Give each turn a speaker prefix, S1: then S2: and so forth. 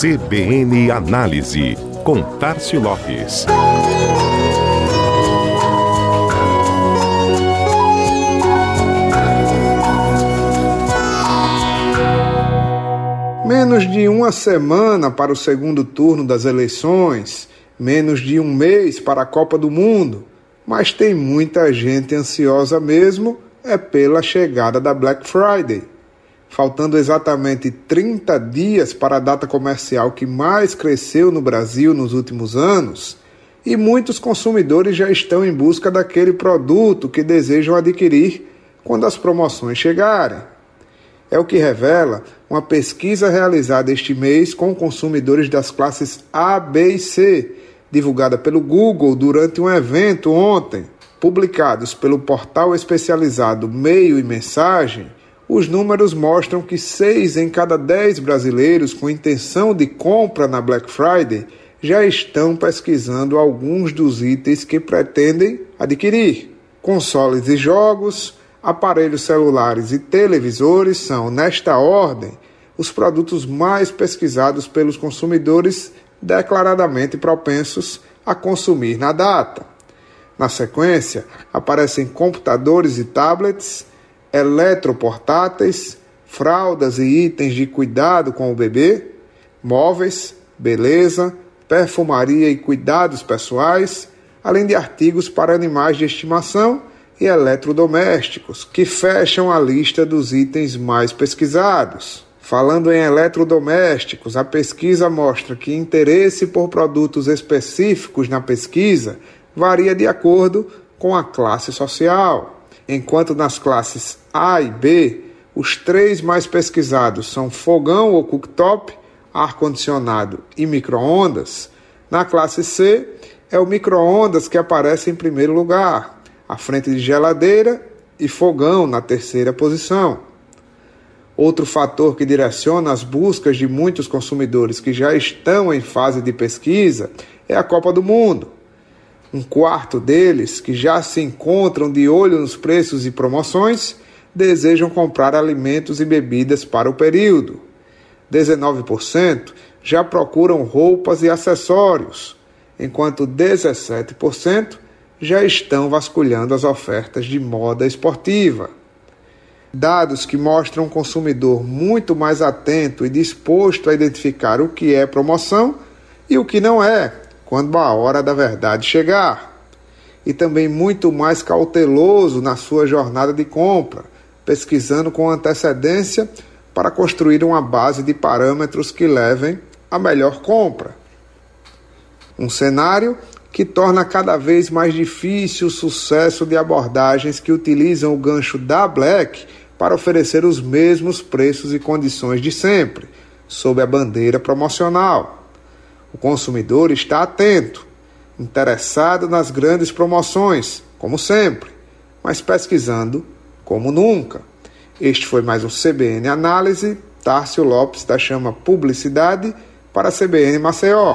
S1: CBN Análise, com Tarcio Lopes.
S2: Menos de uma semana para o segundo turno das eleições, menos de um mês para a Copa do Mundo, mas tem muita gente ansiosa mesmo é pela chegada da Black Friday. Faltando exatamente 30 dias para a data comercial que mais cresceu no Brasil nos últimos anos, e muitos consumidores já estão em busca daquele produto que desejam adquirir quando as promoções chegarem. É o que revela uma pesquisa realizada este mês com consumidores das classes A, B e C, divulgada pelo Google durante um evento ontem. Publicados pelo portal especializado Meio e Mensagem, os números mostram que seis em cada dez brasileiros com intenção de compra na Black Friday já estão pesquisando alguns dos itens que pretendem adquirir. Consoles e jogos, aparelhos celulares e televisores são, nesta ordem, os produtos mais pesquisados pelos consumidores declaradamente propensos a consumir na data. Na sequência, aparecem computadores e tablets, eletroportáteis, fraldas e itens de cuidado com o bebê, móveis, beleza, perfumaria e cuidados pessoais, além de artigos para animais de estimação e eletrodomésticos, que fecham a lista dos itens mais pesquisados. Falando em eletrodomésticos, a pesquisa mostra que interesse por produtos específicos na pesquisa varia de acordo com a classe social. Enquanto nas classes A e B, os três mais pesquisados são fogão ou cooktop, ar-condicionado e microondas, na classe C é o microondas que aparece em primeiro lugar, à frente de geladeira e fogão na terceira posição. Outro fator que direciona as buscas de muitos consumidores que já estão em fase de pesquisa é a Copa do Mundo. Um quarto deles, que já se encontram de olho nos preços e promoções, desejam comprar alimentos e bebidas para o período. 19% já procuram roupas e acessórios, enquanto 17% já estão vasculhando as ofertas de moda esportiva. Dados que mostram um consumidor muito mais atento e disposto a identificar o que é promoção e o que não é, quando a hora da verdade chegar. E também muito mais cauteloso na sua jornada de compra, pesquisando com antecedência para construir uma base de parâmetros que levem à melhor compra. Um cenário que torna cada vez mais difícil o sucesso de abordagens que utilizam o gancho da Black para oferecer os mesmos preços e condições de sempre, sob a bandeira promocional. O consumidor está atento, interessado nas grandes promoções, como sempre, mas pesquisando como nunca. Este foi mais um CBN Análise. Tárcio Lopes da Chama Publicidade para a CBN Maceió.